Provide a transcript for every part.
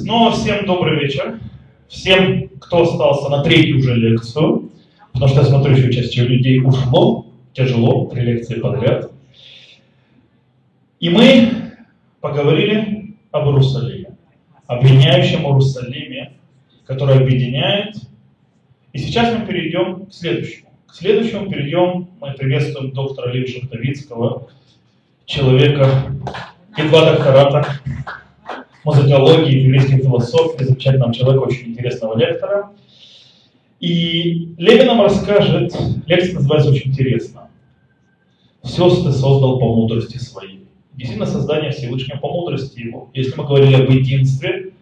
Снова всем добрый вечер. Всем, кто остался на третью уже лекцию, потому что я смотрю, еще часть людей ушло, тяжело, три лекции подряд. И мы поговорили об Иерусалиме, объединяющем Иерусалиме, который объединяет. И сейчас мы перейдем к следующему. К следующему перейдем, мы приветствуем доктора Леви Шахтовицкого, человека, и два доктората музыкологии, еврейской философии, замечательного человека, очень интересного лектора. И Левин нам расскажет, лекция называется очень интересно. «Все ты создал по мудрости своей». Действительно, создание Всевышнего по мудрости его. Если мы говорили об единстве,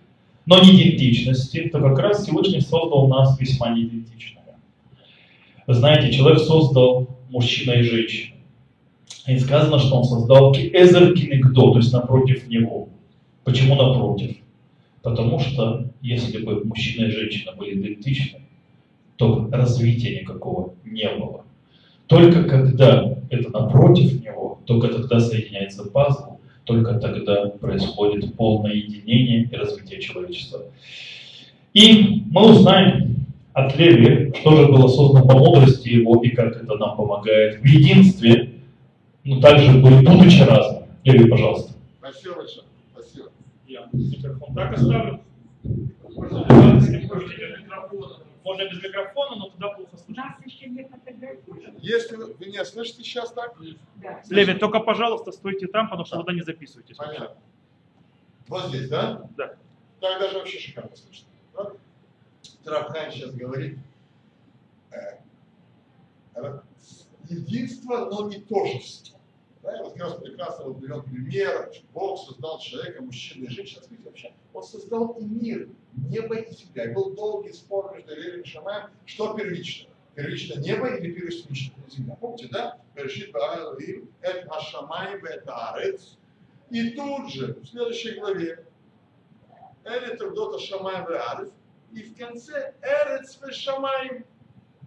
но не идентичности, то как раз Всевышний создал нас весьма неидентичными. Знаете, человек создал мужчина и женщину. И сказано, что он создал эзер кинегдо, то есть напротив него. Почему напротив? Потому что если бы мужчина и женщина были идентичны, то развития никакого не было. Только когда это напротив него, только тогда соединяется пазл, только тогда происходит полное единение и развитие человечества. И мы узнаем от Леви, что же было создано по мудрости его и как это нам помогает в единстве, но также будучи разными. Леви, пожалуйста. Спасибо большое. Спасибо. Я микрофон так оставлю. Можно без микрофона, но туда плохо слышно. Если вы меня слышите сейчас так? Да. Леви, только, пожалуйста, стойте там, потому что туда не записывайтесь. Понятно. Вот здесь, да? Да. Так даже вообще шикарно слышно. Да? Трабхайн сейчас говорит. э, э, единство, но не тожество. Да, я раз прекрасно вот берем пример, что Бог создал человека, мужчину и женщину. Смотрите, вообще, он создал и мир, небо и земля. И был долгий спор между Левием и Шамаем, что первично. Первично небо или первично земля. Помните, да? Перешит Баалим, это Ашамай, это Арец. И тут же, в следующей главе, Эли Трудота Шамай Арец. И в конце Эрец Шамай.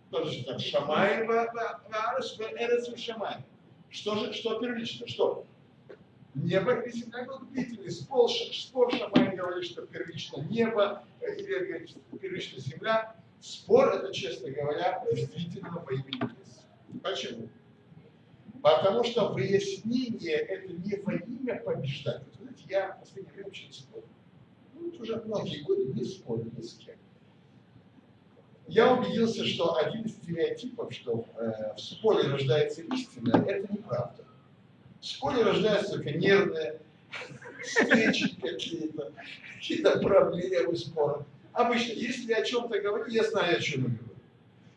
Тоже так, Шамай Арец, Эрец Шамай. Что же, что первично? Что? Небо и земля будут длительный. Спор, спор Шамай говорит, что первично небо, э, или что первично земля. Спор это, честно говоря, действительно имя небес. Почему? Потому что выяснение это не во имя побеждать. Знаете, я в последнее время очень спорю. Ну, вот уже многие годы не спорю ни с кем. Я убедился, что один из стереотипов, что э, в споре рождается истина, это неправда. В споре рождаются только нервные встречи какие-то, какие-то проблемы спора. Обычно, если я о чем-то говорю, я знаю, о чем я говорю.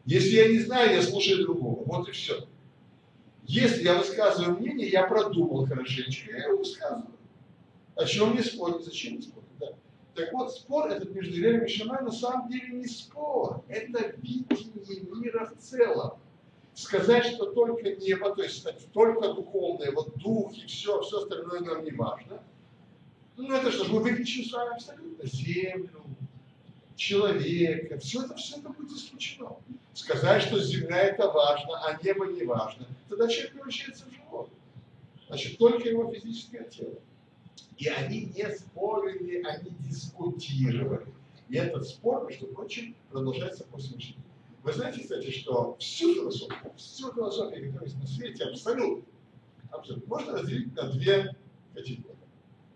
Если я не знаю, я слушаю другого. Вот и все. Если я высказываю мнение, я продумал хорошенечко, я его высказываю. О чем мне спорить, зачем спорить? Так вот, спор этот между Левием и Шамай на самом деле не спор, это видение мира в целом. Сказать, что только небо, то есть только духовное, вот дух и все, все остальное нам не важно. Ну это что ж, мы выключим с вами абсолютно землю, человека, все это, все это будет исключено. Сказать, что земля это важно, а небо не важно, тогда человек превращается в животное. Значит, только его физическое тело. И они не спорили, они дискутировали. И этот спор, между прочим, продолжается по сегодняшний. Вы знаете, кстати, что всю философию, всю философию, которая есть на свете, абсолютно, абсолютно, можно разделить на две категории.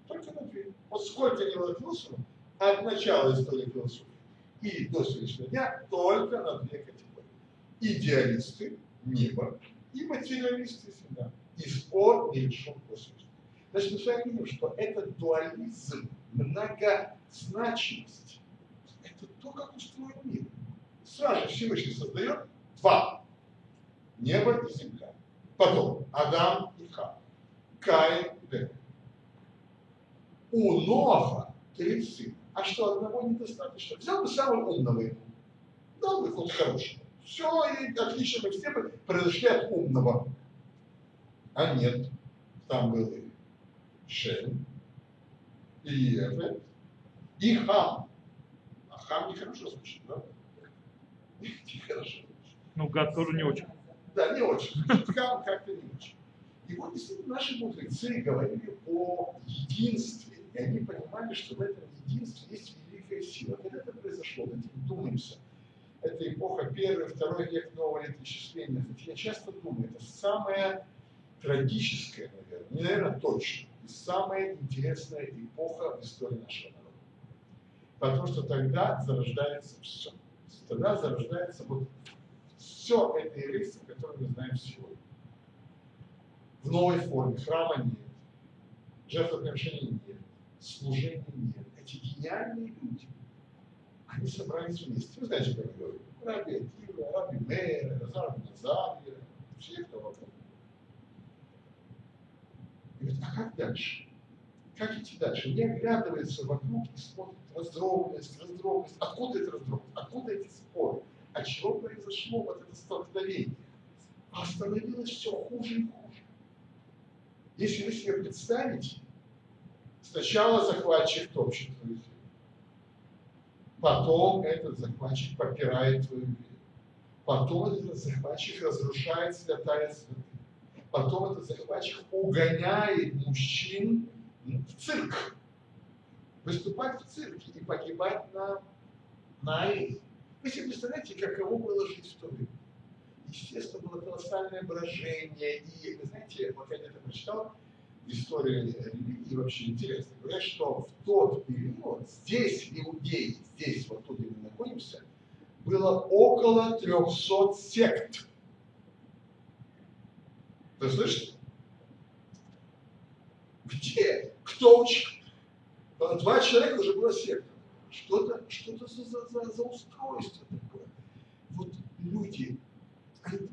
Только на две. Вот сколько не было философов, от начала истории философии и до сегодняшнего дня только на две категории. Идеалисты, небо, и материалисты, земля. И спор не решен после Значит, мы с вами видим, что этот дуализм, многозначность, это то, как устроен мир. Сразу Всевышний создает два. Небо и земля. Потом Адам и Ха. Каин и Бен. У Ноха три сына. А что, одного недостаточно? Взял бы самого умного ему. Дал бы вот хорошего. Все, и отлично, мы все произошли от умного. А нет, там был Шем, и Ефет, и Хам. А Хам нехорошо звучит, да? Нехорошо. Ну, гад тоже не очень. Да, не очень. Хам как-то не очень. И вот действительно наши мудрецы говорили о единстве, и они понимали, что в этом единстве есть великая сила. Когда это произошло, давайте вдумаемся. Это эпоха первый, второй век нового летоисчисления. Я часто думаю, это самая трагическая, наверное, не наверное, точно, самая интересная эпоха в истории нашего народа. Потому что тогда зарождается все. Тогда зарождается вот все это еврейство, которое мы знаем сегодня. В новой форме. Храма нет, жертвоприношений нет, служения нет. Эти гениальные люди, они собрались вместе. Вы знаете, как я говорю? Раби Акива, Раби Мейер, Раби Назария, все, кто вокруг. Говорит, а как дальше? Как идти дальше? Не оглядывается вокруг и смотрит раздробленность, раздробленность. Откуда это раздробленность? Откуда эти споры? От чего произошло вот это столкновение? А становилось все хуже и хуже. Если вы себе представите, сначала захватчик топчет твою веру, потом этот захватчик попирает твою веру, потом этот захватчик разрушает святая святых, потом этот захватчик угоняет мужчин в цирк, выступать в цирке и погибать на, на арене. Вы себе представляете, каково было жить в то время? Естественно, было колоссальное брожение. И, знаете, вот я где-то прочитал историю религии, вообще интересно. Говорят, что в тот период здесь, в Иудее, здесь, вот тут, где мы находимся, было около 300 сект. Вы слышите? Где? Кто учит? Два человека уже было секта. Что-то что за, за, за, за устройство такое? Вот люди, они,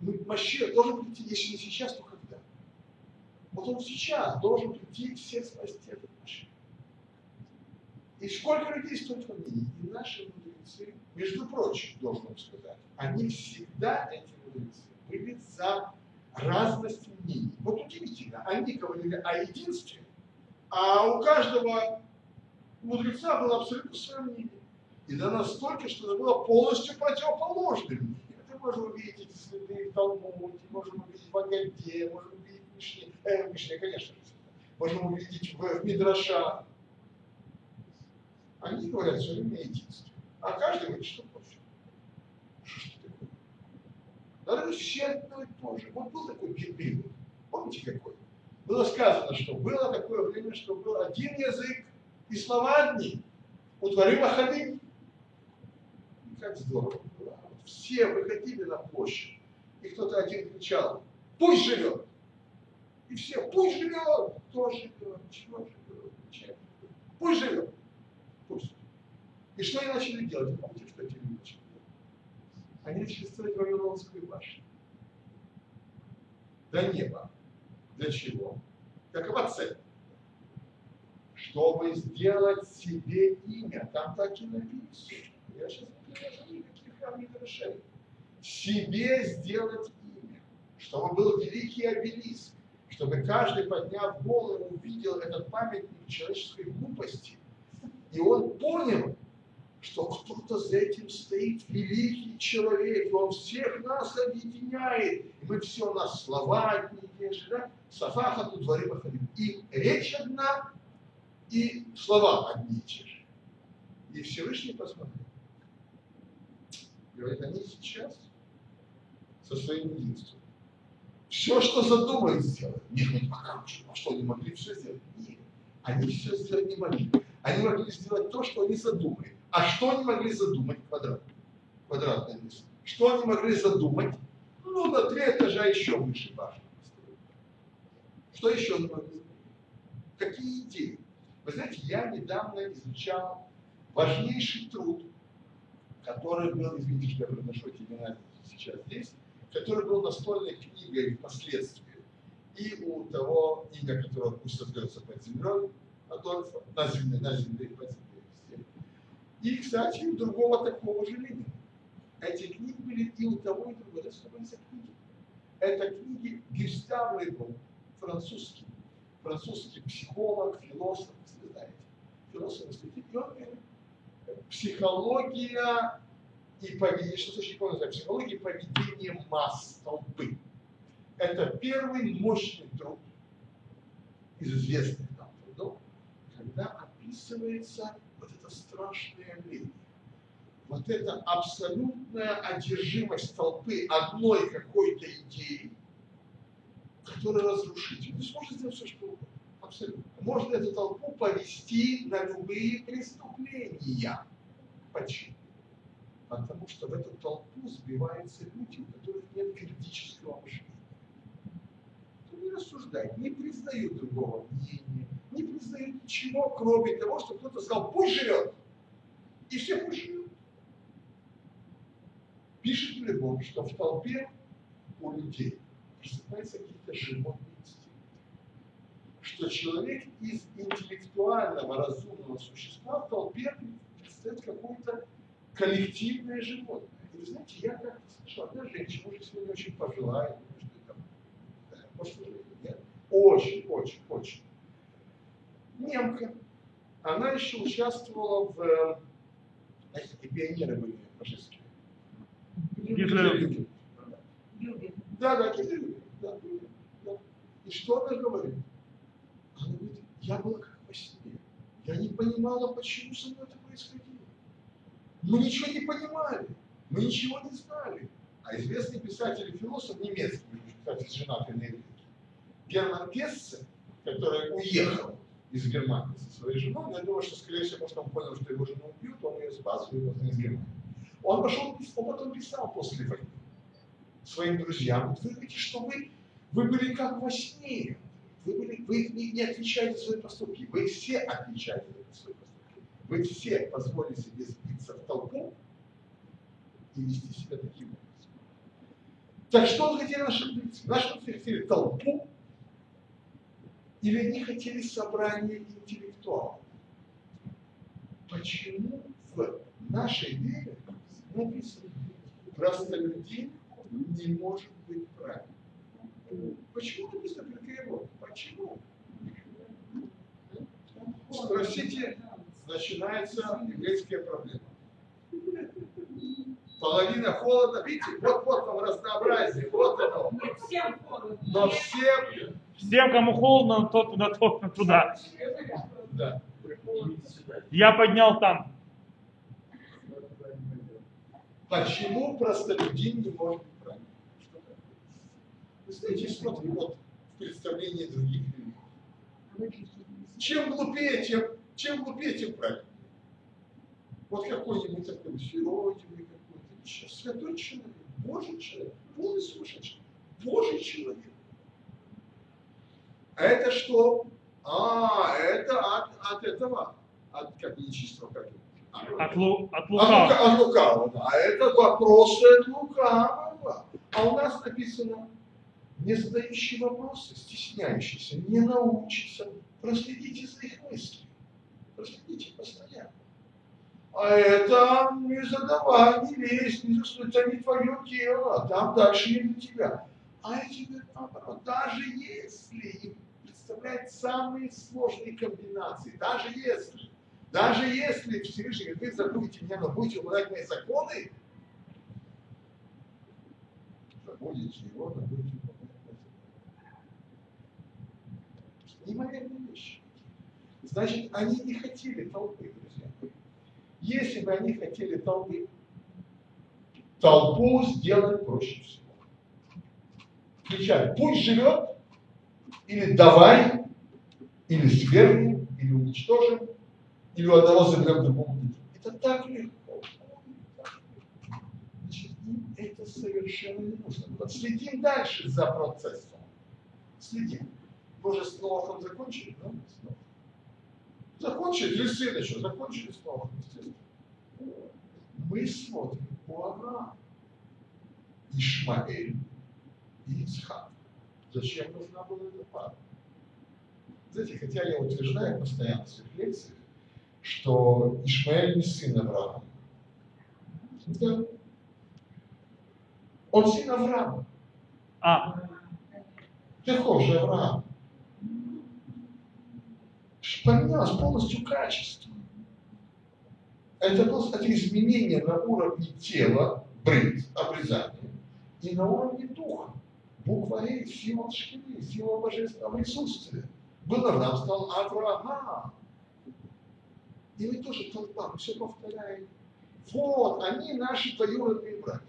ну, Машех должен прийти, если не сейчас, то когда? Вот он сейчас должен прийти всех спасти этот Машех. И сколько людей стоит мнений? И наши мудрецы, между прочим, должен вам сказать, они всегда, эти мудрецы, были за разность мнений. Вот удивительно, они говорили о единстве, а у каждого мудреца было абсолютно свое мнение. И да настолько, что это было полностью противоположным. Это можем увидеть эти следы в Талмуде, можем увидеть в Агаде, можем увидеть в Мишне, э, в Мишне, конечно можем увидеть в, в Мидраша. Они говорят все время единство. А каждый говорит, что хочет. Что такое? Надо все одно и то же. Вот был такой период. Помните какой? было сказано, что было такое время, что был один язык и слова одни. У Утворим Ахадим. Как здорово. Все выходили на площадь, и кто-то один кричал, пусть живет. И все, пусть живет, кто живет, чего живет, чем Пусть живет. Пусть. И что они начали делать? Помните, что эти люди начали Они начали строить Вавилонскую башню. До неба. Для чего? Какова цель? Чтобы сделать себе имя. Там так и написано. Я сейчас не привожу никаких решений. Себе сделать имя. Чтобы был великий обелиск. Чтобы каждый, подняв голову, увидел этот памятник человеческой глупости. И он понял, что кто-то за этим стоит, великий человек, он всех нас объединяет. И мы все на слова одни и те же, да? Сафаха тут дворим ходим. И речь одна, и слова одни и те же. И Всевышний посмотрел. Говорит, они сейчас со своим единством. Все, что задумают, сделать. Нет, нет, а же? А что, они могли все сделать? Нет. Они все сделать не могли. Они могли сделать то, что они задумали. А что они могли задумать? Квадрат. Квадратная мысль. Что они могли задумать? Ну, на три этажа еще выше башни. Что еще они могли задумать? Какие идеи? Вы знаете, я недавно изучал важнейший труд, который был, извините, я произношу эти имена сейчас здесь, который был настольной книгой впоследствии. И у того имя, которое пусть остается под землей, Адольфа, на земле, на земле, под землей. И, кстати, у другого такого же Ленина. Эти книги были и у того, и у другого. Это что книги? Это книги Гюстав Лебон, французский. Французский психолог, философ, вы знаете. Философ. И он психология и поведение, что значит помните, психология поведения масс толпы. Это первый мощный труд из известных нам трудов, когда описывается это страшное явление. Вот эта абсолютная одержимость толпы одной какой-то идеей, которая разрушительна. То есть можно сделать все, что угодно. Абсолютно. Можно эту толпу повести на любые преступления. Почему? Потому что в эту толпу сбиваются люди, у которых нет критического мышления. Кто не рассуждает, не признают другого мнения, не признают ничего, кроме того, что кто-то сказал, пусть живет. И все пусть живут. Пишет Лебон, что в толпе у людей просыпаются какие-то животные инстинкты. Что человек из интеллектуального, разумного существа в толпе представляет какое-то коллективное животное. И вы знаете, я как-то слышал, одна женщина, может, сегодня очень пожилая, может, там, да, может, уже нет, очень, очень, очень. Немка. Она еще участвовала в, э, знаете, такие пионеры были фашистские. Гитлер. Да, да, Гитлер. Да, да. И что она говорит? Она говорит, я была как во сне. Я не понимала, почему со мной это происходило. Мы ничего не понимали, мы ничего не знали. А известный писатель и философ немецкий, кстати, женатый на еврейке, Герман Гессе, который уехал из Германии со своей женой, но я думаю, что, скорее всего, что он понял, что его жену убьют, он ее спас, и уехал из Германии. Он пошел, он потом писал после войны своим друзьям, вы говорите, что вы, вы были как во сне, вы, были, вы не, не отвечаете за свои поступки, вы все отвечаете за свои поступки. Вы все позволили себе сбиться в толпу и вести себя таким образом. Так что он хотели наши? Наши хотели толпу, или они хотели собрание интеллектуалов? Почему в нашей вере написано, простолюдин не может быть правильным? Почему написано только его? Почему? Спросите, начинается еврейская проблема. Половина холода, видите, вот вот вам разнообразие, вот оно. Не всем холодно. Но все, Всем, кому холодно, тот туда, тот туда. да. Я поднял там. Почему простолюдин не может? Вы знаете, смотрим вот в представлении других религий. Чем глупее, тем, чем глупее, тем правильнее. Вот какой-нибудь такой еще святой человек, Божий человек, полный сумасшедший, Божий человек. А это что? А, это от, от этого, от как нечистого, как От, лу, от от, лукавого. лука- от лукавого. А это вопросы от лукавого. А у нас написано, не задающий вопросы, стесняющийся, не научится. Проследите за их мыслями. Проследите постоянно. А это не задавай, не лезь, не засунь, это не твое дело, там дальше не для тебя. А эти наоборот, даже если им представляют самые сложные комбинации, даже если, даже если Всевышний говорит, вы забудете меня, но будете выполнять мои законы, забудете его, но будете. Неимоверные вещи. Значит, они не хотели толпы. Если бы они хотели толпы, толпу сделать проще всего. Кричать, пусть живет, или давай, или свергнем, или уничтожим, или у одного заберем другому. Это так легко. Значит, им это совершенно не нужно. Вот следим дальше за процессом. Следим. Мы уже с Новахом закончили, да? Закончили, или еще, закончили с Новахом, естественно. Мы смотрим по Аврааму, Ишмаэль и Ицхак. Зачем нужна была эта пара? Знаете, хотя я утверждаю постоянно в своих лекциях, что Ишмаэль не сын Авраама. Да. Он сын Авраама. А, Каков же Авраам? Поменялось полностью качество. Это было это изменение на уровне тела, брит, обрезание, и на уровне духа. Буква И, символ Шхины, символ божественного присутствия. Был Авраам, стал Авраам. И мы тоже толпа, мы все повторяем. Вот, они наши двоюродные братья.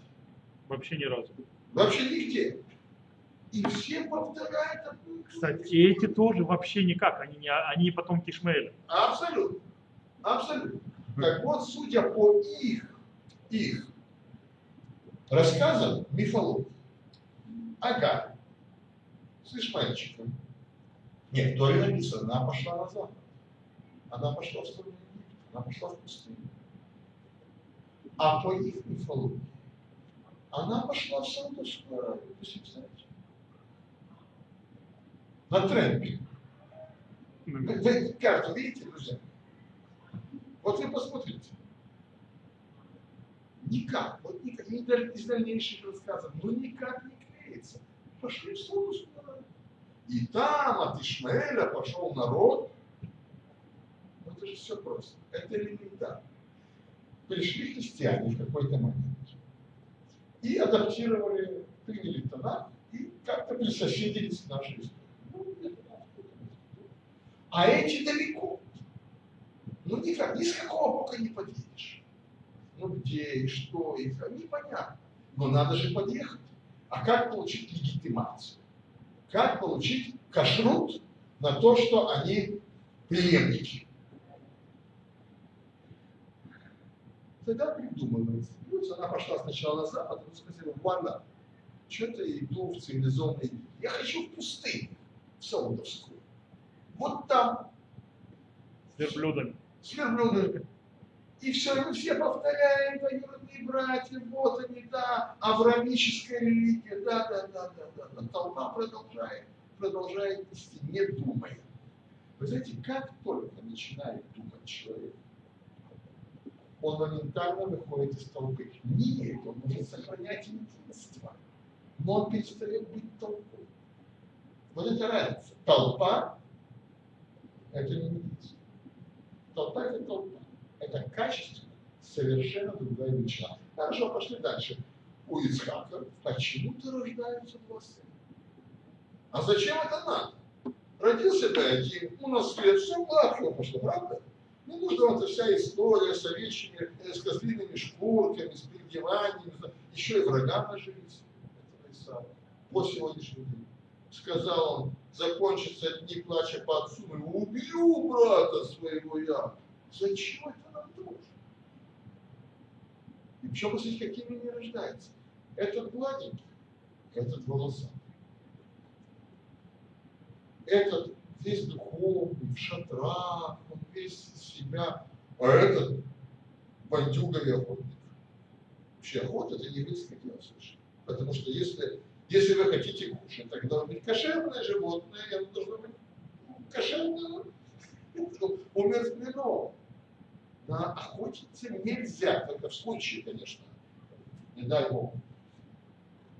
Вообще ни разу. Вообще нигде. И все повторяют одну и ту же Кстати, эти тоже вообще никак. Они не, они не потомки Ишмаэля. Абсолютно. Абсолютно. Так вот, судя по их, их рассказам, мифологии, Ага, с Ишмаильчиком. Нет, Торе написано, она пошла на запад. Она пошла в сторону Египта, она пошла в пустыню. А по их мифологии, она пошла в Саудовскую Аравию. На тренде. Вы, вы карту видите, друзья? Вот вы посмотрите. Никак, вот никак, ни из дальнейших рассказов, ну никак не клеится. Пошли в Аравию. И там от Ишмаэля пошел народ. Ну это же все просто. Это элементарно. Пришли христиане в какой-то момент. И адаптировали, приняли Танах и как-то присоседились к нашей истории. Ну, где-то там, где-то. А эти далеко. Ну никак, ни с какого бока не подъедешь. Ну где и что, и как, непонятно. Но надо же подъехать. А как получить легитимацию? Как получить кашрут на то, что они преемники? Тогда придумывается. Плюс она пошла сначала на запад, а сказала, вуаля, что-то иду в цивилизованный мир. Я хочу в пустыню, в Саудовскую. Вот там С верблюдами. с верблюдами. И все, все повторяем, двоюродные братья, вот они, да, аврамическая религия, да, да, да, да, да, да. Толпа продолжает, продолжает нести, не думая. Вы знаете, как только начинает думать человек, он моментально выходит из толпы. Нет, он может сохранять единство, но он перестает быть толпой. Вот это разница. Толпа – это не единство. Толпа – это толпа. Это качественно совершенно другая величина. Хорошо, пошли дальше. У Ицхака почему-то рождаются два сына. А зачем это надо? Родился ты один, у нас свет, все гладко пошло, правда? Не нужна вот эта вся история с овечьими, э, с козлиными шкурками, с переодеваниями, еще и врага этого Исава. По сегодняшний день. Сказал он, закончится дни плача по отцу, и убью брата своего я. Зачем это нам нужно? И причем, посмотрите, какими они рождаются. Этот гладенький, этот волосатый. Этот весь духовный, в шатрах, он весь себя. А этот бандюга и охотник. Вообще охота это не дело совершенно. Потому что если, если вы хотите кушать, тогда должно быть кошерное животное, и оно должно быть кошерное, ну, умершлено. На охотиться нельзя, только в случае, конечно, не дай бог,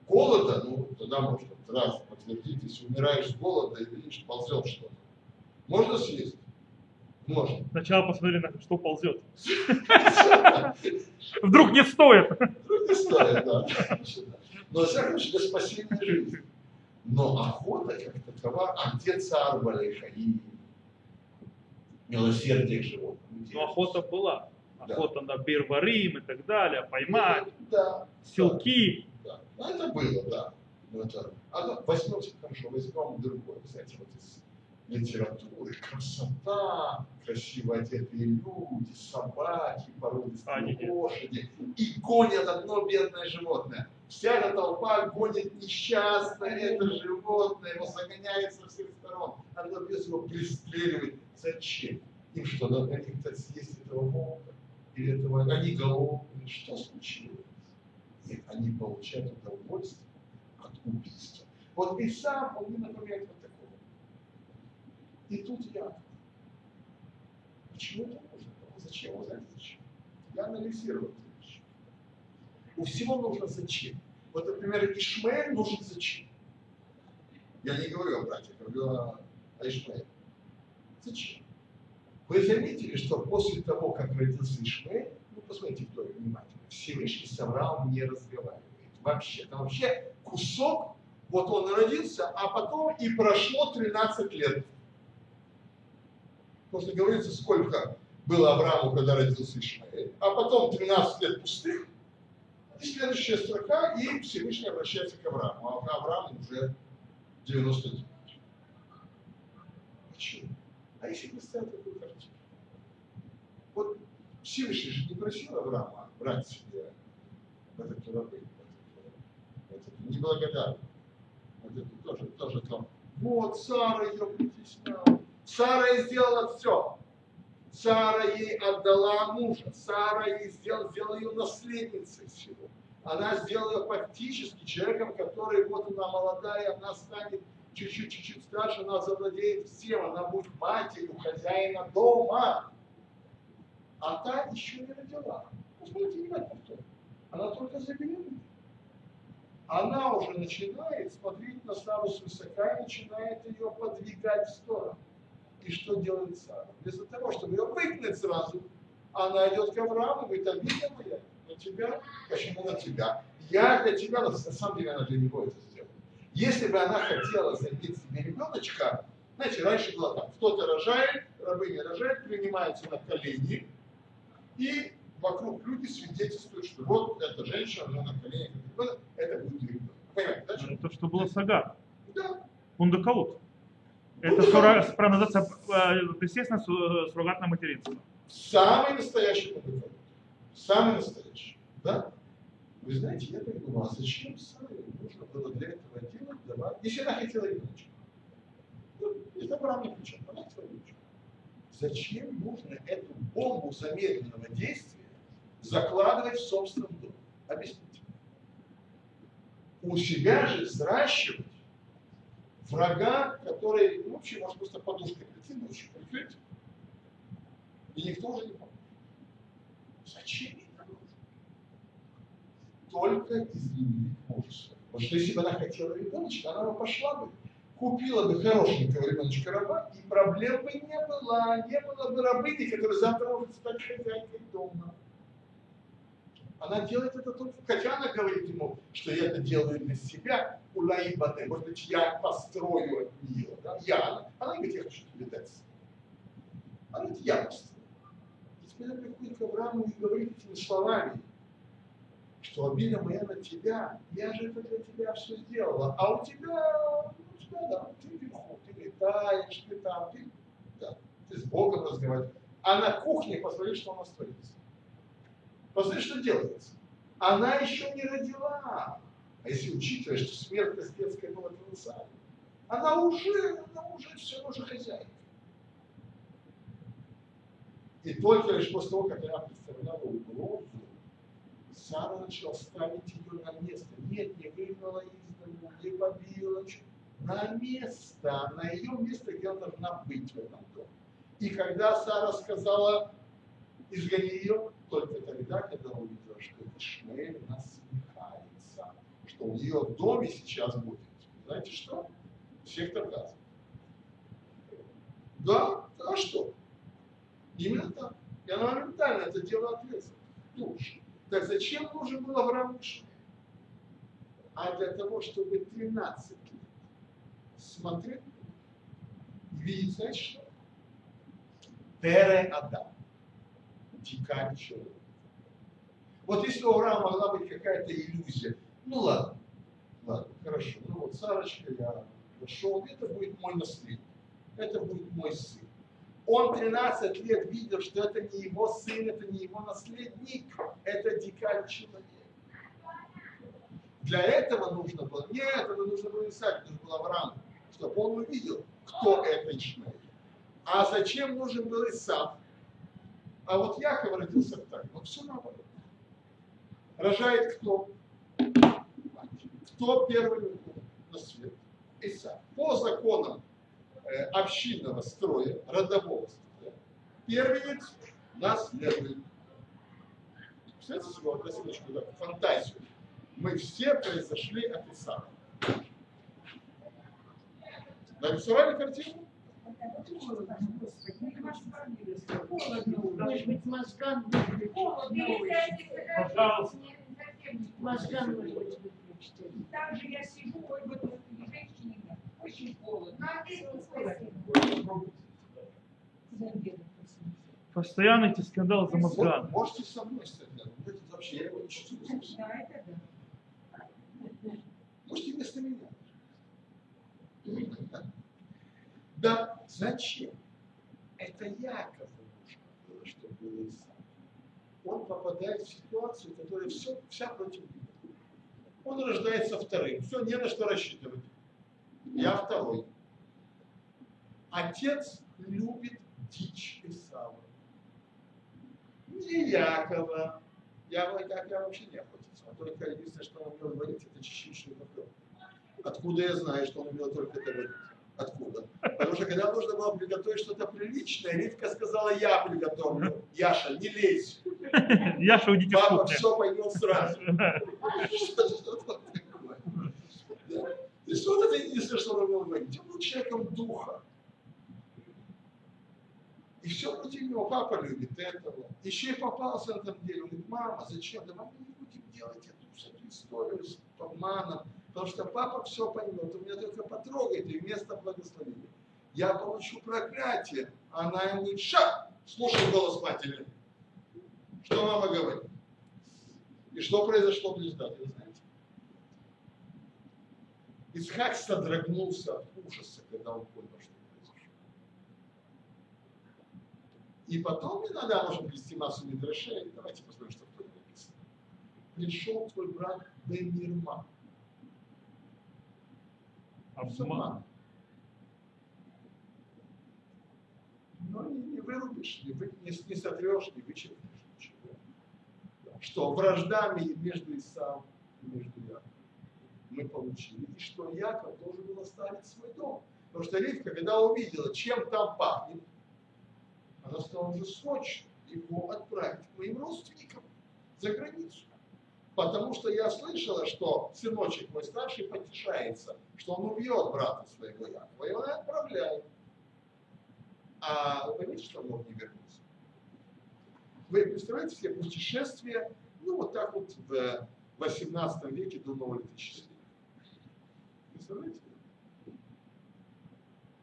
голода, ну, тогда можно раз подтвердить, если умираешь с голода и видишь, ползет что-то. Можно съесть? Можно. Сначала посмотри, на что ползет. Вдруг не стоит. Не стоит, да. Но, случае, для спасения жизни. Но охота как такова, а где царь Балейхаим? Милосердие к животным. Но охота была. Да. Охота на бирварим и так далее, поймать, Да. селки. Да. Ну, это было, да. Ну, это... А ну, возьмем, хорошо, возьмем другое. Знаете, вот из литературы. Красота, красиво одетые люди, собаки, породистые Они- лошади. И гонят одно бедное животное. Вся эта толпа гонит несчастное это животное, его загоняет со всех сторон. Оно без его пристреливает. Зачем? Им что, надо как-то съесть этого волка? Или этого, они голодные? Что случилось? Нет, они получают удовольствие от убийства. Вот и сам он не напоминает вот такого. И тут я. Почему это нужно? Зачем? Знаете зачем? Я вещь. У всего нужно зачем. Вот, например, Ишмаэль нужен зачем. Я не говорю о братьях, я говорю о, о Ишмаэле. Зачем? Вы заметили, что после того, как родился Ишмаэль, ну посмотрите вдвое внимательно, Всевышний с Авраамом не разговаривает. Вообще, это вообще кусок Вот он родился, а потом и прошло 13 лет. Что говорится, сколько было Аврааму, когда родился Ишмаэль, а потом 13 лет пустых, и следующая строка, и Всевышний обращается к Аврааму, а Аврааму уже 99. Почему? А если представить такую картину? Вот Всевышний же не просил Авраама брать себе вот эту неблагодарную. Вот это тоже, тоже там. Вот Сара ее притесняла. Сара сделала все. Сара ей отдала мужа. Сара ей сделала, сделала ее наследницей всего. Она сделала ее фактически человеком, который вот она молодая, она станет чуть-чуть, чуть-чуть старше, она завладеет всем, она будет матерью хозяина дома. А та еще не родила. Посмотрите внимательно кто. Она только забеременела. Она уже начинает смотреть на Сару свысока и начинает ее подвигать в сторону. И что делает Сара? Вместо того, чтобы ее выгнать сразу, она идет к Аврааму и говорит, обидно моя на тебя. Почему на тебя? Я для тебя, на самом деле она для него это сделала. Если бы она хотела забить себе ребеночка, знаете, раньше было так, кто-то рожает, рабыня рожает, принимается на колени, и вокруг люди свидетельствуют, что вот эта женщина, она на коленях, это будет ребенок. Понимаете, да? Это что было сага. Да. Пундакаут. Это сура, называется, э, естественно, су- суррогатное материнство. Самый настоящий мудакал. Самый настоящий. Да? Вы знаете, я так думал, а зачем Саре нужно было для этого делать, давать, если она хотела ребеночка? Ну, не Авраам ни при чем, она хотела ребеночка. Зачем нужно эту бомбу замедленного действия закладывать в собственном доме? Объясните. У себя же взращивать врага, который, ну, вообще, может, просто подушкой прийти, ночью прикрыть, и никто уже не поможет. Нужно? Только из любви к. Потому что если бы она хотела ребеночка, она бы пошла бы, купила бы хорошенького ребеночка раба, и проблем бы не было. Не было бы рабыни, которая завтра может стать хозяйкой дома. Она делает это только, хотя она говорит ему, что я это делаю для себя, улаибане, может быть, я построю от нее. Да? Я. Она говорит, я хочу тебе. Она говорит, я построю. Теперь она приходит к Аврааму и говорит этими словами, что обида моя на тебя, я же это для тебя все сделала, а у тебя, у тебя, да, ты вверху, ты летаешь, ты там, ты, да, ты с Богом разговариваешь. А на кухне посмотри, что у нас творится. Посмотри, что делается. Она еще не родила. А если учитывая, что смертность детская была колоссальной, она уже, она уже все, уже хозяйка. И только лишь после того, как она представляла угрозу, Сара начала ставить ее на место. Нет, не выгнала из дому, не побила. На место, на ее место, где она должна быть в этом доме. И когда Сара сказала, изгони ее, только тогда, когда увидела, что Ишмаэль насмехается, что у нее в доме сейчас будет. Знаете что? Сектор газа. Да, а что? Именно так. И она моментально это дело ответственно. Душ. Так зачем нужен был Авраам Ишмаэль? А для того, чтобы 13 лет смотреть видеть, знаете что? Тере Адам. Дикарь человек. Вот если у Авраама могла быть какая-то иллюзия, ну ладно, ладно, хорошо, ну вот Сарочка, я нашел, это будет мой наследник, это будет мой сын. Он 13 лет видел, что это не его сын, это не его наследник, это дикарь человек. Для этого нужно было, нет, это нужно было Исаак, нужно было Авраам, чтобы он увидел, кто это Ишмаэль. А зачем нужен был Исаак? А вот Яков родился так, вот все наоборот. Рожает кто? Кто первый на свет? Исаак. По законам общинного строя, родового строя, первенец наследует. Представляете себе, вот на секундочку, да, фантазию. Мы все произошли от Исаака. Нарисовали картину? Может быть, мозган. Пожалуйста. Мозган, может быть. Там же я сижу, ой, вот Очень. Постоянно эти скандалы за Мазгана. можете со мной стать рядом. Вообще, я его не чувствую. Да, это да. Можете вместо меня. Да, зачем? Это Яков нужно было, чтобы было. Он попадает в ситуацию, которая все, вся против него. Он рождается вторым. Все, не на что рассчитывать. Я второй. Отец любит дичь Исава. Не Якова. Я, как я вообще не охотился. Он только единственное, что он умел варить, это чечевичный попер. Откуда я знаю, что он умел только это варить? Откуда? Потому что когда нужно было приготовить что-то приличное, Ритка сказала, я приготовлю. Яша, не лезь. Яша, уйдите Папа все поймет сразу. Что что это такое? Да. То есть вот это единственное, что он умел говорить. Он был человеком духа. И все против него. Папа любит этого. Еще и попался на этом деле. Он говорит, мама, зачем? Давай мы не будем делать эту, эту историю с обманом. Потому что папа все поймет. Он меня только потрогает и вместо благословения. Я получу проклятие. Она ему говорит, ша, слушай голос матери. Что мама говорит? И что произошло в результате? Исхак содрогнулся от ужаса, когда он понял, что произошло. И потом, иногда можем привести массу мидрашей, давайте посмотрим, что в Торе написано. Пришел твой брат Бемирма. Обман. Но не, не вырубишь, не, вы, не, не сотрешь, не вычеркнешь ничего. Что вражда ми- между Исаом и между мы получили. И что Яков должен был оставить свой дом. Потому что Ривка, когда увидела, чем там пахнет, она сказала, уже срочно его отправить к моим родственникам за границу. Потому что я слышала, что сыночек мой старший потешается, что он убьет брата своего Якова, и он отправляет. А вы понимаете, что мог не вернуться? Вы представляете себе путешествие, ну вот так вот в 18 веке до нового леточисления. Представляете?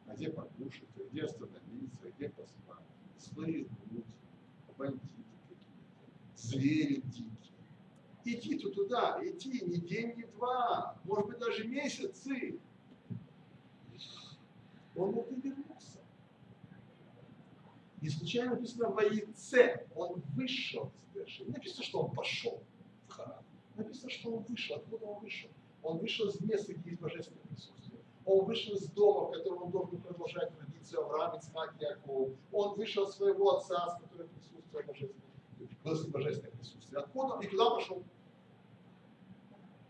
А где покушать, а где остановиться, а где поспать? Злые люди, бандиты какие-то, звери дикие. Иди-то туда, иди не день, не два, может быть даже месяцы. Он мог и вернуться. Не случайно написано в яйце, он вышел с Берши. Не написано, что он пошел в Харан. Написано, что он вышел. Откуда он вышел? Он вышел из места, где есть божественное присутствие. Он вышел из дома, в котором он должен продолжать традицию Авраама, Ицхак, Якова. Он вышел от своего отца, с которым присутствие божественное, божественное присутствие. Откуда он и куда пошел?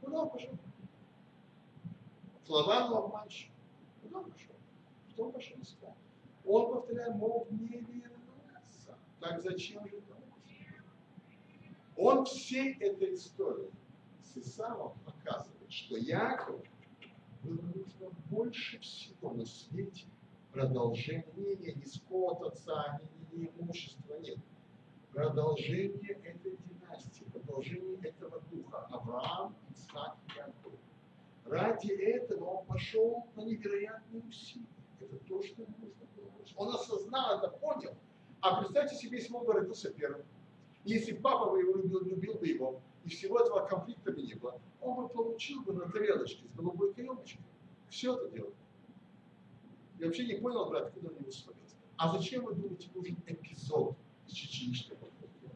Куда он пошел? К Лавану обманщику. Куда он пошел? Что он пошел искать? Он, повторяю, мог не вернуться. Так зачем же это? Он всей этой историей с Исавом показывает, что Яков было нужно больше всего на свете продолжение, не, скот отца, не, имущество, нет. Продолжение этой династии, продолжение этого духа. Авраам, Исаак, Яков. Ради этого он пошел на невероятные усилия. Это то, что ему нужно было. Он осознал это, понял. А представьте себе, если он бы родился первым. Если папа бы его любил, любил бы его, и всего этого конфликта бы не было, он бы получил бы на тарелочке с голубой каемочкой. Все это дело. Я вообще не понял, брат, откуда он его схватился. А зачем, вы думаете, нужен эпизод с чеченичным конфликтом?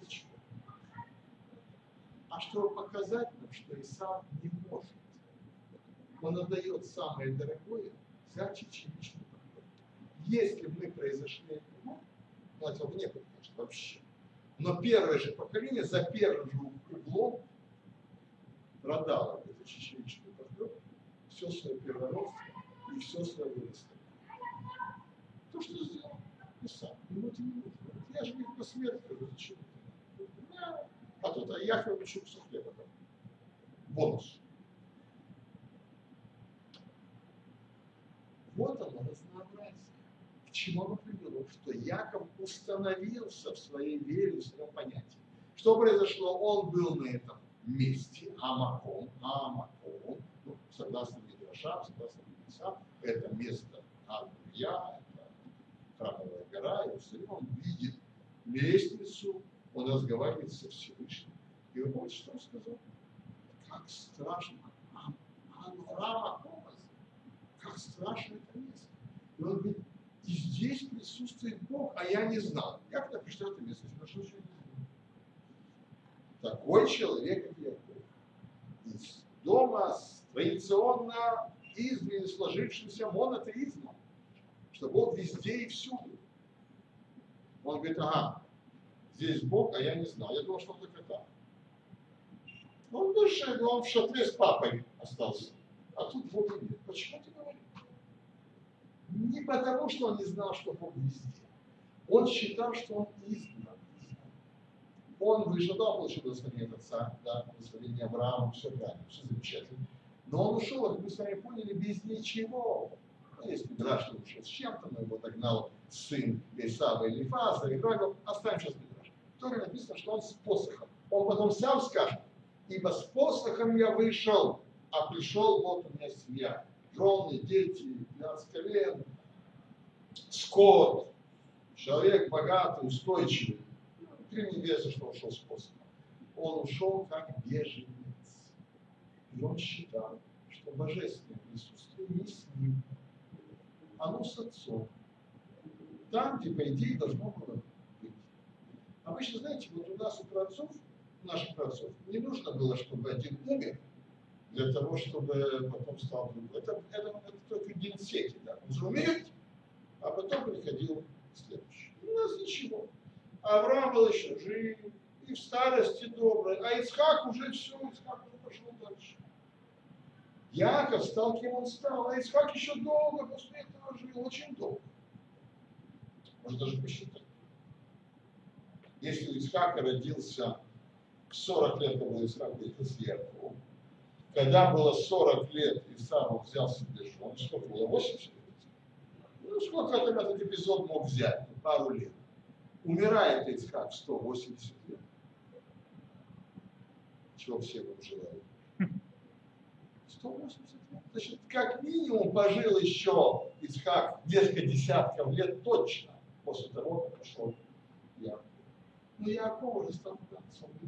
Зачем? А чтобы показать нам, что Исаак не может. Он отдает самое дорогое за чеченичный конфликт. Если бы мы произошли от него, ну, этого бы не конечно, вообще. Но первое же поколение за первым же углом продало это чеченичный конфликт, все свое первородство и все свое вырастание. То, что сделал Исаак, ему это не нужно. Я же не по смерти, зачем это? А тут я хочу кусок хлеба там. Бонус. Вот оно разнообразие. К чему оно Что Яков установился в своей вере, в своем понятии. Что произошло? Он был на этом месте, Амаком, Амаком, ну, согласно Мидрашам, согласно Творца, это место Ангелия, это храмовая гора, и все он видит лестницу, он разговаривает со Всевышним. И вы помните, что он сказал? Как страшно. Авраама образ. Как страшно это место. И он говорит, и здесь присутствует Бог, а я не знал. Я когда пришел это место, я что. Такой человек, как Яков, из дома с традиционно издревле сложившимся монотеизмом, что Бог везде и всюду. Он говорит, ага, здесь Бог, а я не знал. Я думал, что он только там. Он больше, он в шатре с папой остался. А тут Бога нет. Почему ты говоришь? Не потому, что он не знал, что Бог везде. Он считал, что он изгнан. Он да, получил благословение отца, да, благословение Авраама, все правильно, все замечательно. Но он ушел, как мы с вами поняли, без ничего. Ну, если Мидраш что ушел с чем-то, но его догнал сын Исава или Фаза, и говорил, оставим сейчас Мидраш. В Торе написано, что он с посохом. Он потом сам скажет, ибо с посохом я вышел, а пришел, вот у меня семья. Жены, дети, 12 колен, скот, человек богатый, устойчивый. Три невеста, что ушел с посохом. Он ушел как беженец. И он считал, что божественное присутствие не с ним, оно с отцом. Там, где, по идее, должно было быть. Обычно, знаете, вот у нас у праотцов, у наших праотцов, не нужно было, чтобы один умер, для того, чтобы потом стал. Это, это, это только генсеки, да. Умеет, а потом приходил следующий. У нас ничего. Авраам был еще жив, и в старости добрый, а Ицхак уже все, Ицхак уже пошел дальше. Яков стал, кем он стал, а Ицхак еще долго после этого жил, очень долго. Можно даже посчитать. Если у Ицхака родился в 40 лет, когда Ицхак родился Якову, когда было 40 лет, Исаак взял себе жену, сколько было, 80 лет? Ну, сколько этот эпизод мог взять? Пару лет. Умирает Ицхак в 180 лет. Чего все вам желают? 180 лет. Значит, как минимум пожил еще Ицхак несколько десятков лет точно после того, как пошел Яков. Но Яков уже стал.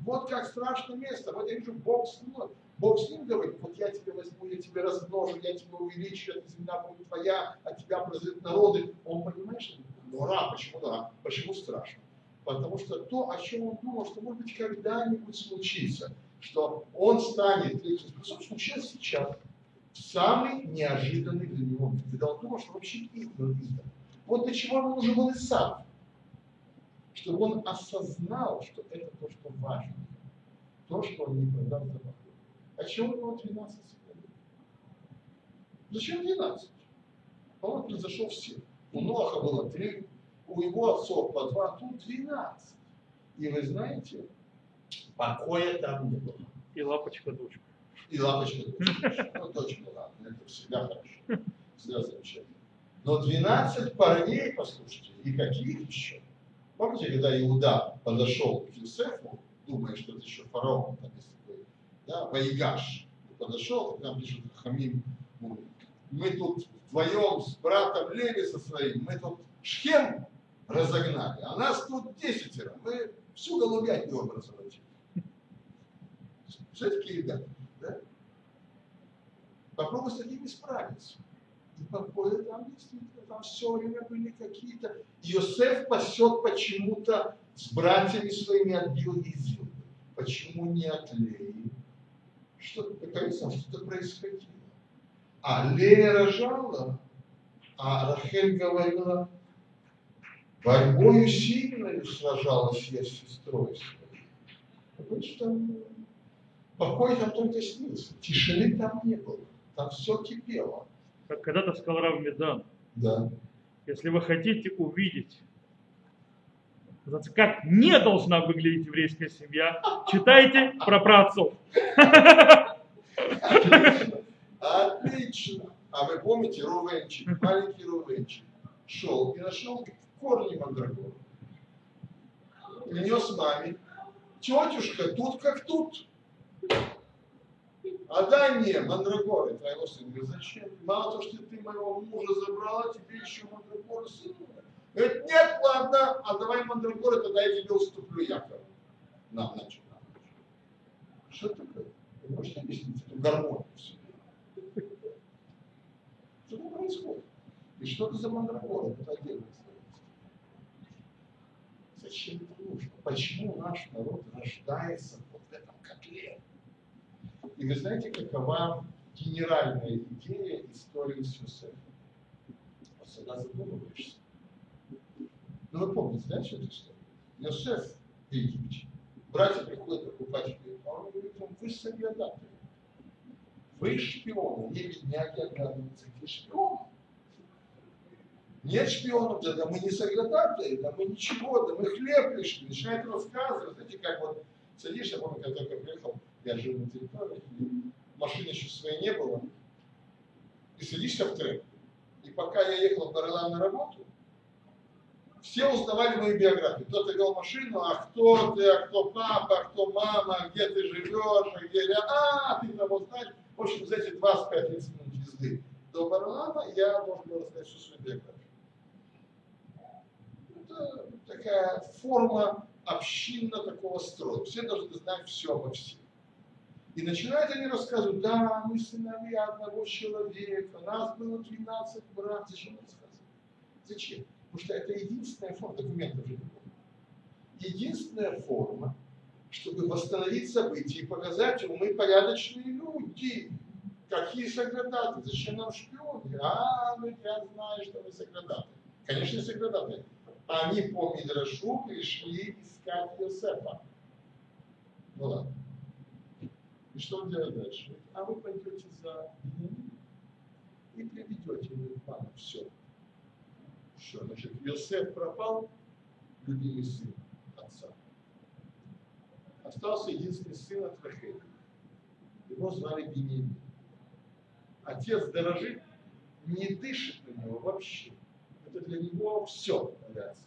Вот как страшное место. Вот я вижу, Бог с мной. Бог с ним говорит, вот я тебя возьму, я тебя размножу, я тебя увеличу, эта земля будет твоя, от тебя произойдут народы. Он понимаешь, ну ра, почему да, почему страшно? Потому что то, о чем он думал, что может быть когда-нибудь случится, что он станет Христом, случилось сейчас. Самый неожиданный для него когда он думал, что вообще издан, издан. Вот для чего он нужен был и. Чтобы он осознал, что это то, что важно. То, что он не продал за а чего у него 12 сыновей? Зачем 12? Он произошел все. У Ноха было три, у его отцов по два, тут 12. И вы знаете, покоя там не было. И лапочка дочка. И лапочка дочка. Ну, дочка, ладно, это всегда хорошо. Всегда замечательно. Но 12 парней, послушайте, и каких еще? Помните, когда Иуда подошел к Юсефу, думая, что это еще фараон, там, если да, Ваигаш, подошел, к нам пишет Хамим, мы тут вдвоем с братом Леви со своим, мы тут Шхем разогнали, а нас тут десятеро, мы всю голубятню образовали. Все-таки ребята, да? Попробуй с такими справиться. И покоя там действительно, там все время были какие-то. Иосиф пасет почему-то с братьями своими от Билгизил. Почему не от Леи? Что-то наконец-то что-то происходило. А Лея рожала, а Рахель говорила, борьбою сильной сражалась я с сестрой своей. Потому что покой там только снился, тишины там не было, там все кипело. Как когда-то сказал Рав Медан, Да. если вы хотите увидеть, как не должна выглядеть еврейская семья, читайте про праотцов. Отлично. А вы помните, Рувенчик, маленький Рувенчик, шел и нашел корни мандрагора. Принес маме. Тетюшка, тут как тут. А дай мне мандрагоры твоего сына. Зачем? Мало того, что ты моего мужа забрала, тебе еще мандрагоры сына. Говорит, нет, ладно, а давай мандрагоры, тогда я тебе уступлю якорь. Нам начал. Что такое? Вы можете объяснить эту гармонию в себе? Что там происходит? И что это за мандрагора? Это отдельная Зачем это нужно? Почему наш народ рождается вот в этом котле? И вы знаете, какова генеральная идея истории с Юсефом? Вот всегда задумываешься. Ну вы помните, знаете эту историю? Йосеф в Египте. Братья приходят покупать хлеб, а он говорит вам, вы соглядатели. Вы шпионы, не бедняки, оглядываются, вы шпионы. Нет шпионов, да, да мы не соглядатели, да мы ничего, да мы хлеб пришли. Начинает рассказывать, знаете, как вот садишься, помню, когда только приехал, я жил на территории, машины еще своей не было, и садишься в трек. И пока я ехал в Барлам на работу, все узнавали мою биографию. Кто-то вел машину, а кто ты, а кто папа, а кто мама, а где ты живешь, а где я, а, ты того знаешь. В общем, за эти 25 минут езды до Барлама я должен был рассказать всю свою биографию. Это такая форма общинно такого строя. Все должны знать все обо всем. И начинают они рассказывать, да, мы сыновья одного человека, нас было 12 брат. Зачем рассказывать? Зачем? Потому что это единственная форма, документов же Единственная форма, чтобы восстановить события и показать, что мы порядочные люди. Какие соградаты? Зачем нам шпионы? А, ну я знаю, что вы соградаты. Конечно, соградаты. Они по Мидрашу пришли искать Йосефа. Ну ладно. И что он делает дальше? А вы пойдете за и приведете план все. Все, значит, Йосеф пропал, любимый сын отца. Остался единственный сын от Рахели. Его звали Бениамин. Отец дорожит, не дышит на него вообще. Это для него все является.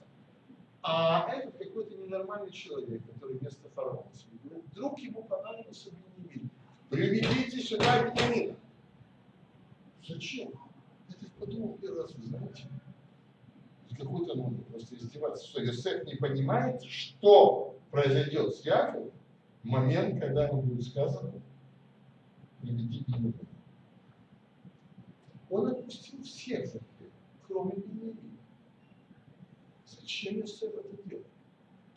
А этот какой-то ненормальный человек, который вместо фараона сидит, вдруг ему понадобился Бениамин. Приведите сюда Бениамина. Зачем? Я так подумал первый раз, вы знаете, какой-то, ну, просто издеваться, что Йосеф не понимает, что произойдет с Яковом в момент, когда ему будет сказано, приведи Бениамина. Он отпустил всех запрет, кроме Бениамина. Зачем Йосеф это делает?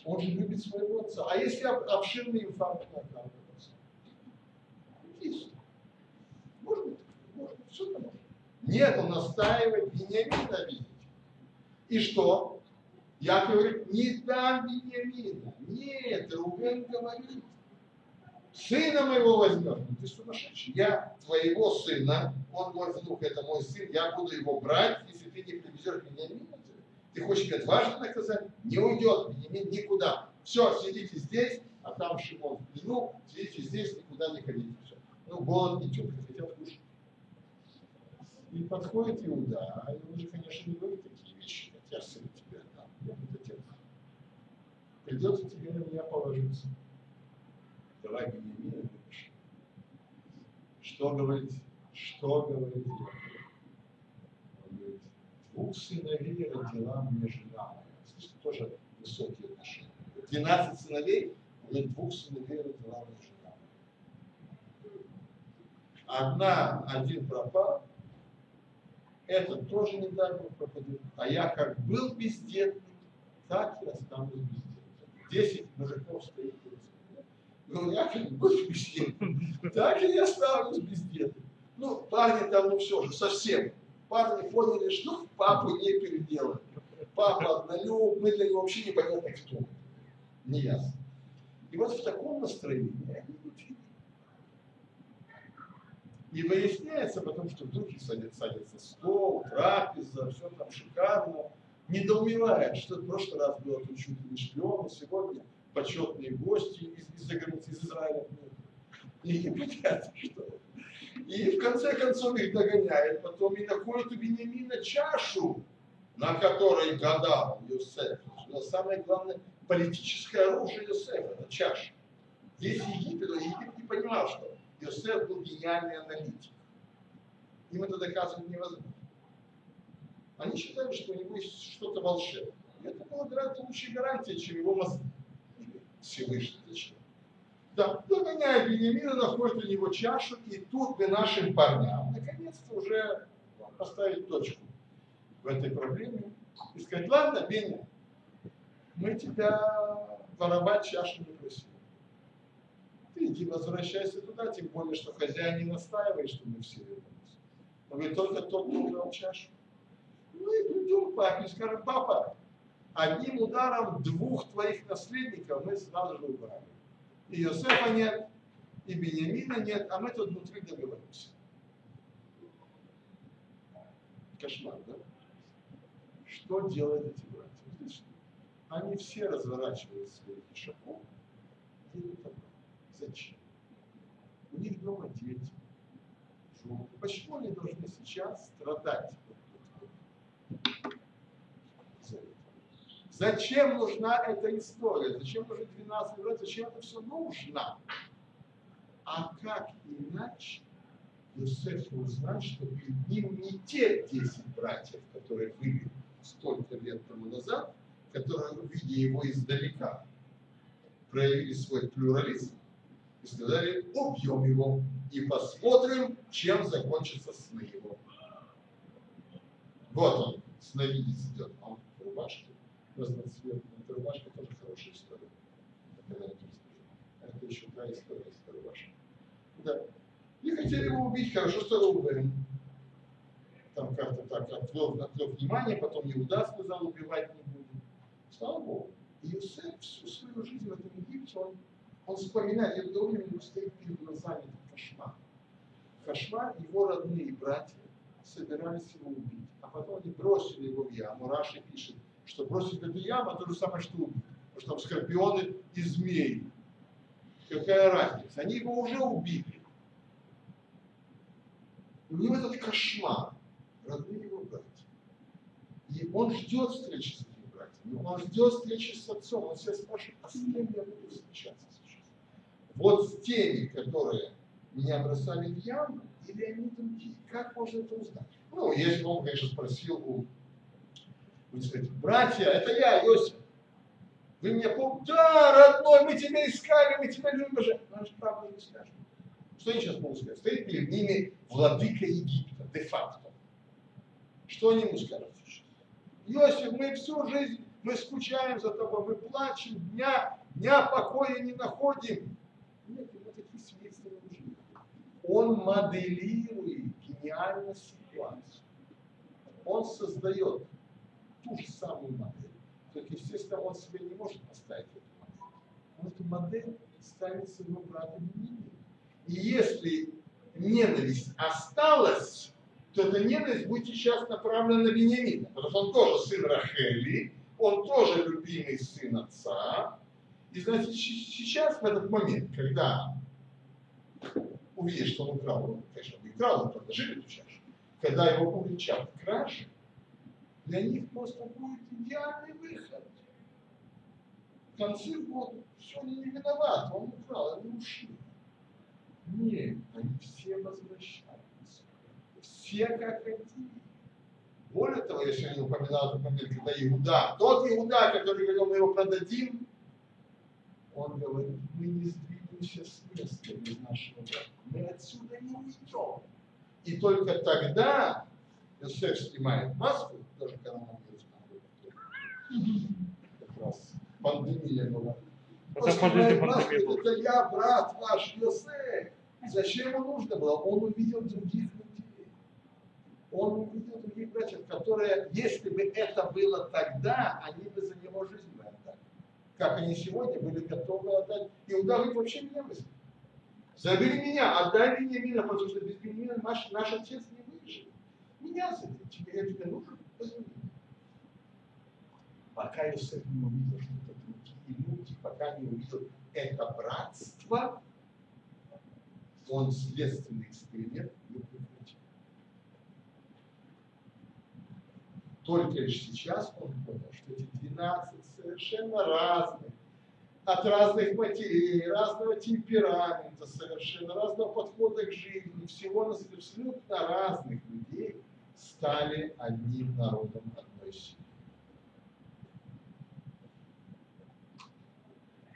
Он же любит своего отца. А если обширный инфаркт на Есть. Может быть, может быть, что-то может. Нет, он настаивает Бениамина видеть. И что? Яков говорит, не дам Бениамина. Нет, Рубен говорит, сына моего возьмешь. Ты сумасшедший. Я твоего сына, он мой внук, это мой сын, я буду его брать, если ты не привезешь Бениамина. Ты хочешь меня дважды наказать? Не уйдет Бениамин никуда. Все, сидите здесь, а там Шимон в сидите здесь, никуда не ходите. Все. Ну, голод не тетка, хотят кушать. И подходит Иуда, а он же, конечно, не говорит отдам, я буду отец. Придется тебе на меня положиться. Давай Бенемина выпиши. Что говорит? Что говорит Яков? Он говорит, двух сыновей родила мне жена. Слышите, тоже высокие отношения. 12 сыновей, он говорит, двух сыновей родила мне жена. Одна, один пропал, этот тоже не дай Бог пропадет. А я как был бездетный, так и останусь бездетным. Десять мужиков стоит. Ну, я как был бездетным, так и я останусь бездетным. Ну, парни там, ну все же, совсем. Парни поняли, что папу не переделали. Папа однолюб, мы для него вообще непонятно кто. Не ясно. И вот в таком настроении они и выясняется потом, что вдруг садится, садится стол, трапеза, все там шикарно. Недоумевает, что в прошлый раз было тут чуть ли шпион, сегодня почетные гости из, границы, из Израиля. И непонятно что. И в конце концов их догоняет потом и находит у Бениамина чашу, на которой гадал Йосеф. Но самое главное, политическое оружие Йосефа, это чаша. Весь Египет, Египет не понимал, что Иосиф был гениальный аналитик. Им это доказывать невозможно. Они считали, что у него есть что-то волшебное. И это было гораздо лучшей гарантией, чем его мозги. Всевышний зачем? Да, догоняет Бенемина, находит у него чашу, и тут бы нашим парням наконец-то уже поставить точку в этой проблеме и сказать, ладно, Беня, мы тебя воровать чашу не просим. Ты иди возвращайся туда, тем более, что хозяин не настаивает, что мы все вернемся. Но вы только тот, кто украл чашу. Мы придем к папе и скажем, папа, одним ударом двух твоих наследников мы сразу же убрали. И Йосефа нет, и Бениамина нет, а мы тут внутри договоримся. Кошмар, да? Что делают эти братья? Они все разворачивают своих ишаков, едут обратно. Зачем? У них дома дети, жены. Почему они должны сейчас страдать? Зачем нужна эта история? Зачем нужны 12 лет? Зачем это все нужно? А как иначе Иосиф узнать, что перед ним не те 10 братьев, которые были столько лет тому назад, которые, видя его издалека, проявили свой плюрализм сказали, убьем его и посмотрим, чем закончатся сны его. Вот он, сновидец идет, он в рубашке, разноцветной. Эта рубашка тоже хорошая история. Это еще та история этой рубашкой. Да. И хотели его убить, хорошо, что Рубен там как-то так отвлек, отвлек внимание, потом Иуда сказал, убивать не будем. Слава Богу. И Иосиф всю свою жизнь в этом Египте, он, он вспоминает, я у него стоит перед глазами этот кошмар. Кошмар, его родные братья собирались его убить. А потом они бросили его в яму. Раши пишет, что бросить эту яму, то же самое, что убить. Потому что там скорпионы и змеи. Какая разница? Они его уже убили. У него этот кошмар, родные его братья. И он ждет встречи с этими братьями, он ждет встречи с отцом. Он себя спрашивает, а с кем я буду встречаться сейчас? Вот с теми, которые меня бросали в яму, или они другие? Как можно это узнать? Ну, если он, конечно, спросил у, вы сказать, братья, это я, Иосиф. Вы меня помните? Да, родной, мы тебя искали, мы тебя любим. Но же правда не скажем. Что они сейчас могут сказать? Стоит перед ними владыка Египта, де-факто. Что они ему скажут? Иосиф, мы всю жизнь, мы скучаем за тобой, мы плачем, дня, дня покоя не находим. Нет, ему такие свидетельства не нужны. Он моделирует гениальную ситуацию. Он создает ту же самую модель. Только, естественно, он себе не может поставить эту модель. Он эту модель ставит своему брату Бенемину. И если ненависть осталась, то эта ненависть будет сейчас направлена на Бениамина. Потому что он тоже сын Рахели, он тоже любимый сын отца. И значит, сейчас, в этот момент, когда увидишь, что он украл, ну, конечно, он не украл, он предложили эту чашу, когда его уличат в краже, для них просто будет идеальный выход. В конце года все, не виноваты, он украл, они ушли. Нет, они все возвращаются. Все как один. Более того, я сегодня упоминал этот момент, когда Иуда, тот Иуда, который говорил, мы его продадим, он говорит, мы не сдвинемся места из нашего брата. Мы отсюда не уйдем. И только тогда Иосиф снимает маску, даже коронавирус как раз пандемия была. Маску, была. это я, брат ваш Иосиф. Зачем ему нужно было? Он увидел других людей. Он увидел других братьев, которые, если бы это было тогда, они бы за него жизнь бы отдали. Как они сегодня были готовы отдать. Иуда говорит, вообще меня вызвал. Забери меня, отдай мне меня, потому что без меня наш, наш отец не выживет. Меня забери, тебе, я тебе нужен, возьми. Пока Иосиф не увидел, что это другие люди, пока не увидел это братство, он следственный эксперимент не прекратил. Только лишь сейчас он понял, что эти 12 совершенно разных, от разных матерей, разного темперамента совершенно, разного подхода к жизни, всего на свете, абсолютно разных людей стали одним народом одной семьи.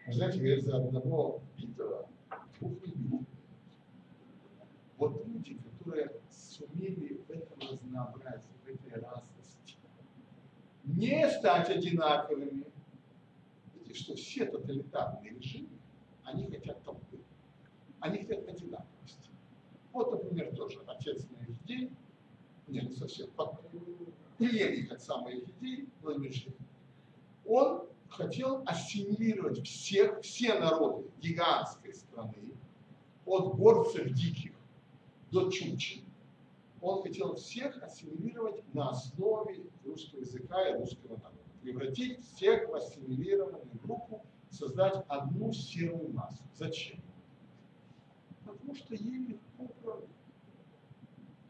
Вы знаете, говорят, за одного битого двух не. Вот люди, которые сумели в этом разнообразии, в этой разности, не стать одинаковыми. Видите, что все тоталитарные режимы, они хотят толпы. Они хотят одинаковости. Вот, например, тоже отец моих детей, нет, не совсем, преемник отца моих детей, Владимир он хотел ассимилировать всех, все народы гигантской страны, от горцев диких до чучин. Он хотел всех ассимилировать на основе русского языка и русского народа. Превратить всех в ассимилированную группу, создать одну серую массу. Зачем? Потому что ей легко управлять.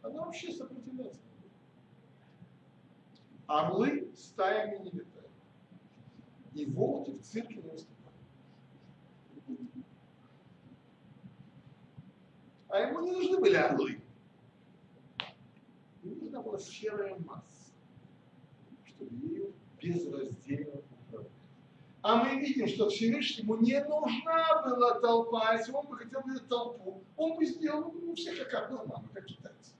Она вообще сопротивляется. Орлы стаями не летают. И волки в цирке не выступают. А ему не нужны были орлы. Ему нужна была серая масса, чтобы ею безраздельно управлять. А мы видим, что Всевышнему не нужна была толпа. Если он бы хотел видеть толпу, он бы сделал ну, всех как нормально, как китайцы.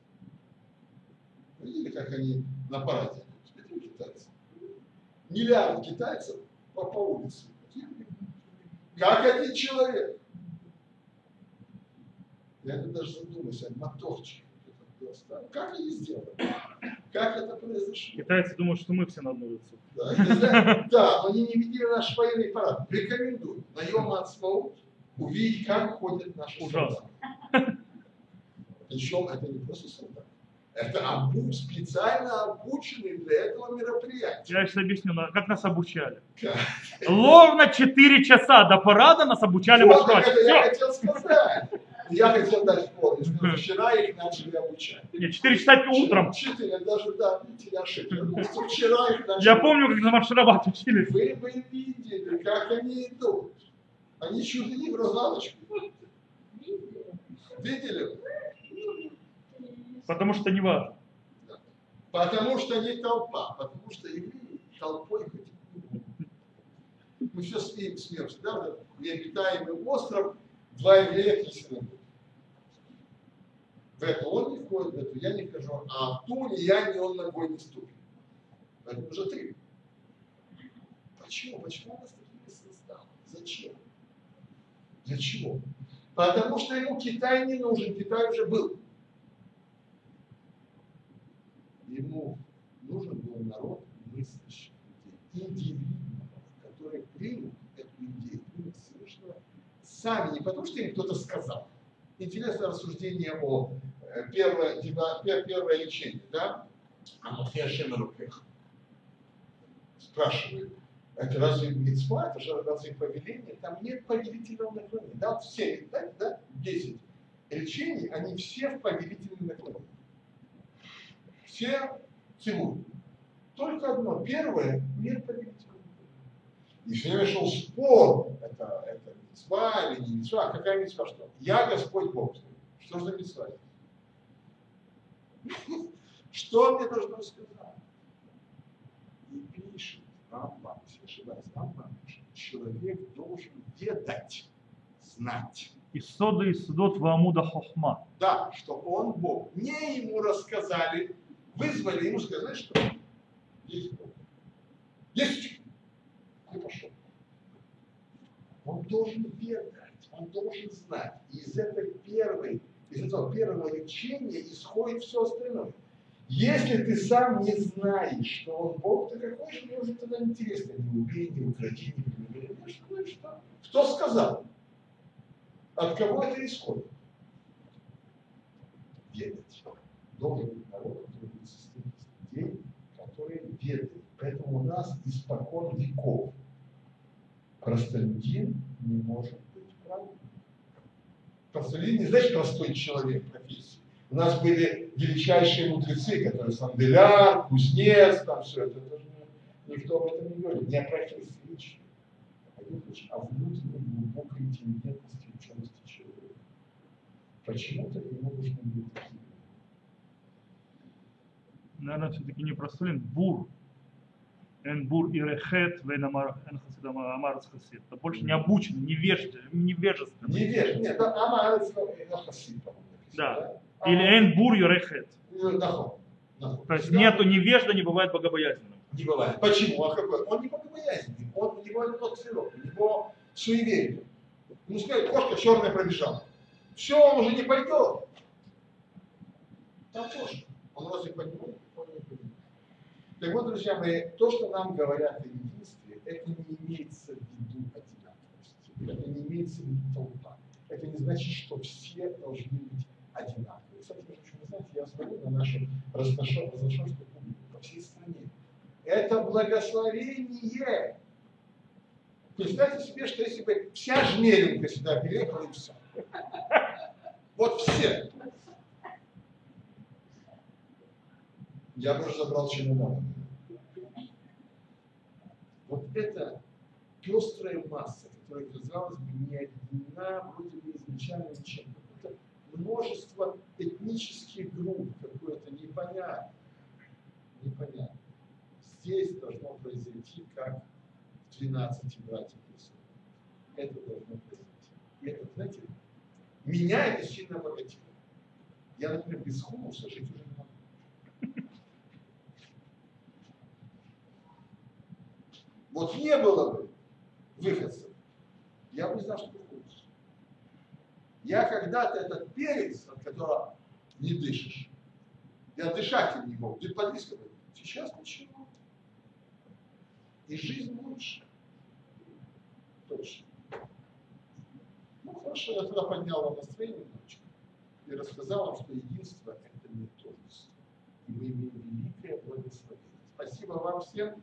Видели, как они на параде? Видели китайцы? Миллиард китайцев по, по улице. Как один человек. Я даже задумался, моторчик. Как они сделали? Как это произошло? Китайцы думают, что мы все на одно лицо. Да, они не видели наш военный парад. Рекомендую на Йом Ацмаут увидеть, как ходят наши Ужасно. солдаты. Причем это не просто солдаты. Это обу- специально обученные для этого мероприятия. Я сейчас объясню, как нас обучали. Как? Ровно 4 часа до парада нас обучали Вот маршировать. это я хотел сказать. Я хотел дать что Вчера их начали обучать. Нет, 4 часа утром. Четыре, даже, да, видите, я ошибся. Вчера их начали Я помню, как на маршировать учили. Вы бы видели, как они идут. Они не в развалочку. Видели? Потому что не важно. Потому что не толпа, потому что евреи толпой хотят. Мы все смеем, смеемся, да? вот Необитаемый остров, два еврея, три синагоги. В эту он не входит, в эту я не вхожу, а в ту ни я, ни он ногой не ступит. Поэтому уже три. Почему? Почему нас такими создал? Зачем? Для чего? Потому что ему Китай не нужен, Китай уже был. Ему нужен был народ мыслящих людей, индивидуумов, которые примут эту идею, примут совершенно сами, не потому что им кто-то сказал. Интересное рассуждение о первое, пер- первое лечение, да? Амахия Шемерукех. Спрашивает, это разве митцва, это же разве повеление? Там нет повелительного наклонения. Да, все, да, да, 10 речений, они все в повелительном наклонении. Все целуют. Только одно, первое, нет повелительного наклонения. И все время шел спор, это, это митцва или не митцва, а какая митцва, что? Я Господь Бог. Что же за митцва? Что мне должно сказать? И пишет Рамбам, если ошибаюсь, Рамбам человек должен ведать, знать. И сода и судот вамуда хохма. Да, что он Бог. Не ему рассказали, вызвали, ему сказали, что есть Бог. Есть. И пошел. Он должен ведать, он должен знать. И из этой первой, из этого первого лечения исходит все остальное. Если ты сам не знаешь, что он Бог, то какой же мне уже тогда интересно, не убей, не укради, не. Ну что, ну что? Кто сказал? От кого это исходит? Ведать. Должен быть народ, который будет состоять из людей, которые ведают. Поэтому у нас испокон веков простолюдин не может. Простолюдин не значит простой человек профессии. У нас были величайшие мудрецы, которые Санделяр, Кузнец, там все это. это же никто об этом не говорит. Не о профессии лично, а внутренней глубокой интеллигентности учености человека. Почему-то ему нужны были такие. Наверное, все-таки не про Сталин, бур. Эн бур и рехет, вен амар хасид ама- амарец хасид. Это больше не обученный, невежественный. невежественный. Невежа. Нет, Амарец Хасид, по-моему. Да. Или эн бур и рехет. То есть нету невежда, не бывает богобоязненным. Не бывает. Почему? А какой? Он не богобоязненный. Он, у него немного цветов, у него суеверие. Ну, сказать, кошка черная пробежала. Все, он уже не пойдет. Там кошка. Он разве понимает? Он не понимает. Так вот, друзья мои, то, что нам говорят о единстве, это не имеется в виду одинаковость. Это не имеется в виду толпа. Это не значит, что все должны быть одинаковые. Кстати, между прочим, вы знаете, я смотрю на нашу разношер- разношерстную публику по всей стране. Это благословение. Представьте себе, что если бы вся жмеренка сюда переехала и все. Вот все. Я бы уже забрал чемодан. Вот это пестрая масса, которая, казалось бы, не объединена вроде бы изначально чем-то. Это множество этнических групп, какое-то непонятное. Непонятно. Здесь должно произойти как в 12 братьев. Это должно произойти. И это, знаете, меня это сильно обогатило. Я, например, без хумуса жить уже не Вот не было бы выходцев, я бы не знал, что такое. Я когда-то этот перец, от которого не дышишь, я дышать не мог, ты был. Сейчас ничего. И жизнь лучше. Точно. Ну хорошо, я тогда поднял вам настроение немножечко и рассказал вам, что единство это не тождество. И мы имеем великое благословение. Спасибо вам всем.